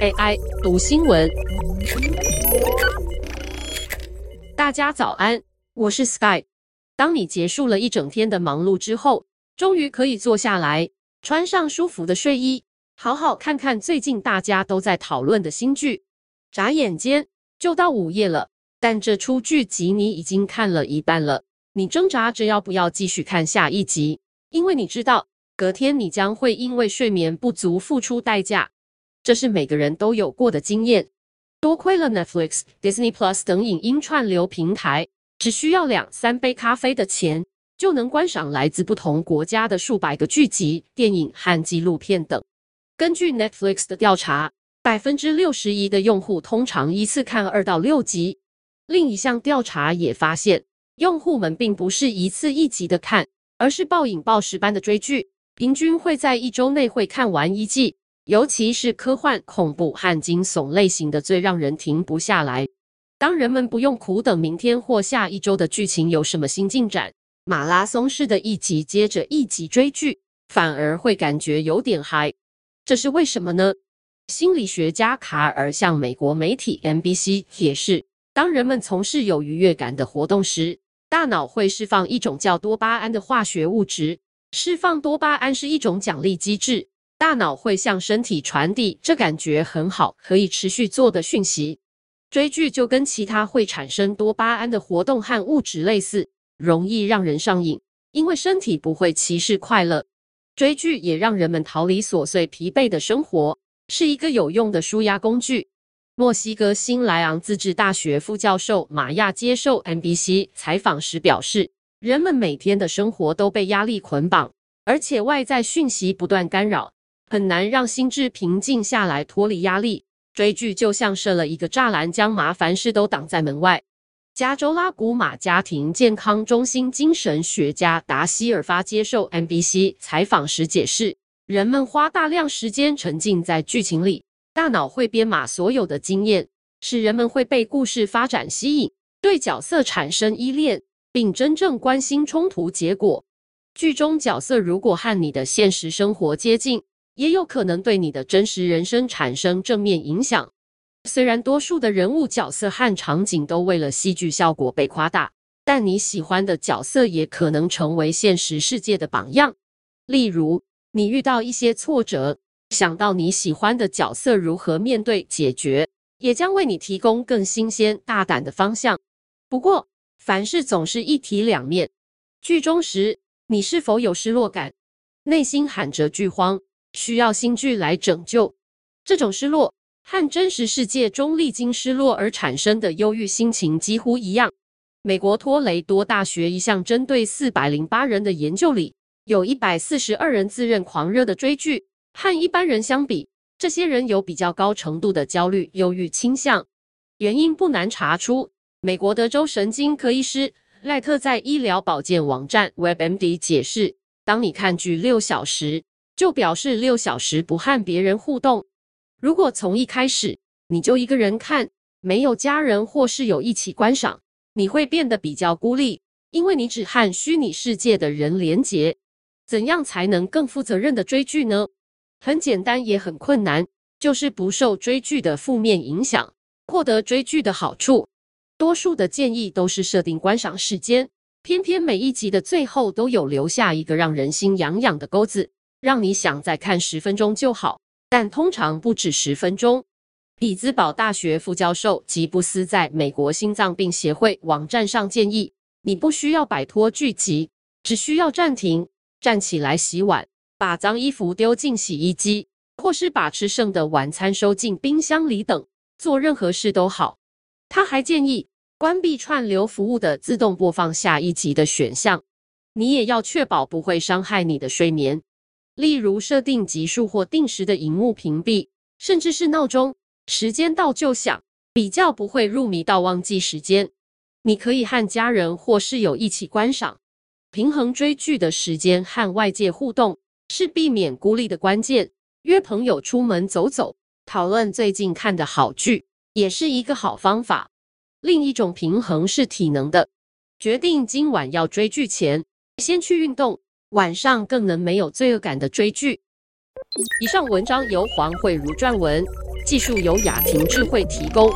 AI 读新闻，大家早安，我是 Sky。当你结束了一整天的忙碌之后，终于可以坐下来，穿上舒服的睡衣，好好看看最近大家都在讨论的新剧。眨眼间就到午夜了，但这出剧集你已经看了一半了，你挣扎着要不要继续看下一集，因为你知道隔天你将会因为睡眠不足付出代价。这是每个人都有过的经验。多亏了 Netflix、Disney Plus 等影音串流平台，只需要两三杯咖啡的钱，就能观赏来自不同国家的数百个剧集、电影和纪录片等。根据 Netflix 的调查，百分之六十一的用户通常一次看二到六集。另一项调查也发现，用户们并不是一次一集的看，而是暴饮暴食般的追剧，平均会在一周内会看完一季。尤其是科幻、恐怖和惊悚类型的，最让人停不下来。当人们不用苦等明天或下一周的剧情有什么新进展，马拉松式的一集接着一集追剧，反而会感觉有点嗨。这是为什么呢？心理学家卡尔向美国媒体 NBC 解释，当人们从事有愉悦感的活动时，大脑会释放一种叫多巴胺的化学物质。释放多巴胺是一种奖励机制。大脑会向身体传递这感觉很好，可以持续做的讯息。追剧就跟其他会产生多巴胺的活动和物质类似，容易让人上瘾，因为身体不会歧视快乐。追剧也让人们逃离琐碎疲惫的生活，是一个有用的舒压工具。墨西哥新莱昂自治大学副教授玛亚接受 NBC 采访时表示，人们每天的生活都被压力捆绑，而且外在讯息不断干扰。很难让心智平静下来，脱离压力。追剧就像设了一个栅栏，将麻烦事都挡在门外。加州拉古马家庭健康中心精神学家达希尔发接受 NBC 采访时解释，人们花大量时间沉浸在剧情里，大脑会编码所有的经验，使人们会被故事发展吸引，对角色产生依恋，并真正关心冲突结果。剧中角色如果和你的现实生活接近，也有可能对你的真实人生产生正面影响。虽然多数的人物角色和场景都为了戏剧效果被夸大，但你喜欢的角色也可能成为现实世界的榜样。例如，你遇到一些挫折，想到你喜欢的角色如何面对解决，也将为你提供更新鲜、大胆的方向。不过，凡事总是一体两面。剧中时，你是否有失落感？内心喊着剧荒？需要新剧来拯救。这种失落和真实世界中历经失落而产生的忧郁心情几乎一样。美国托雷多大学一项针对四百零八人的研究里，有一百四十二人自认狂热的追剧，和一般人相比，这些人有比较高程度的焦虑、忧郁倾向。原因不难查出。美国德州神经科医师赖特在医疗保健网站 WebMD 解释：当你看剧六小时，就表示六小时不和别人互动。如果从一开始你就一个人看，没有家人或室友一起观赏，你会变得比较孤立，因为你只和虚拟世界的人连结。怎样才能更负责任的追剧呢？很简单，也很困难，就是不受追剧的负面影响，获得追剧的好处。多数的建议都是设定观赏时间，偏偏每一集的最后都有留下一个让人心痒痒的钩子。让你想再看十分钟就好，但通常不止十分钟。匹兹堡大学副教授吉布斯在美国心脏病协会网站上建议，你不需要摆脱剧集，只需要暂停，站起来洗碗，把脏衣服丢进洗衣机，或是把吃剩的晚餐收进冰箱里等，做任何事都好。他还建议关闭串流服务的自动播放下一集的选项，你也要确保不会伤害你的睡眠。例如设定集数或定时的荧幕屏蔽，甚至是闹钟，时间到就响，比较不会入迷到忘记时间。你可以和家人或室友一起观赏，平衡追剧的时间和外界互动，是避免孤立的关键。约朋友出门走走，讨论最近看的好剧，也是一个好方法。另一种平衡是体能的，决定今晚要追剧前，先去运动。晚上更能没有罪恶感的追剧。以上文章由黄慧如撰文，技术由雅婷智慧提供。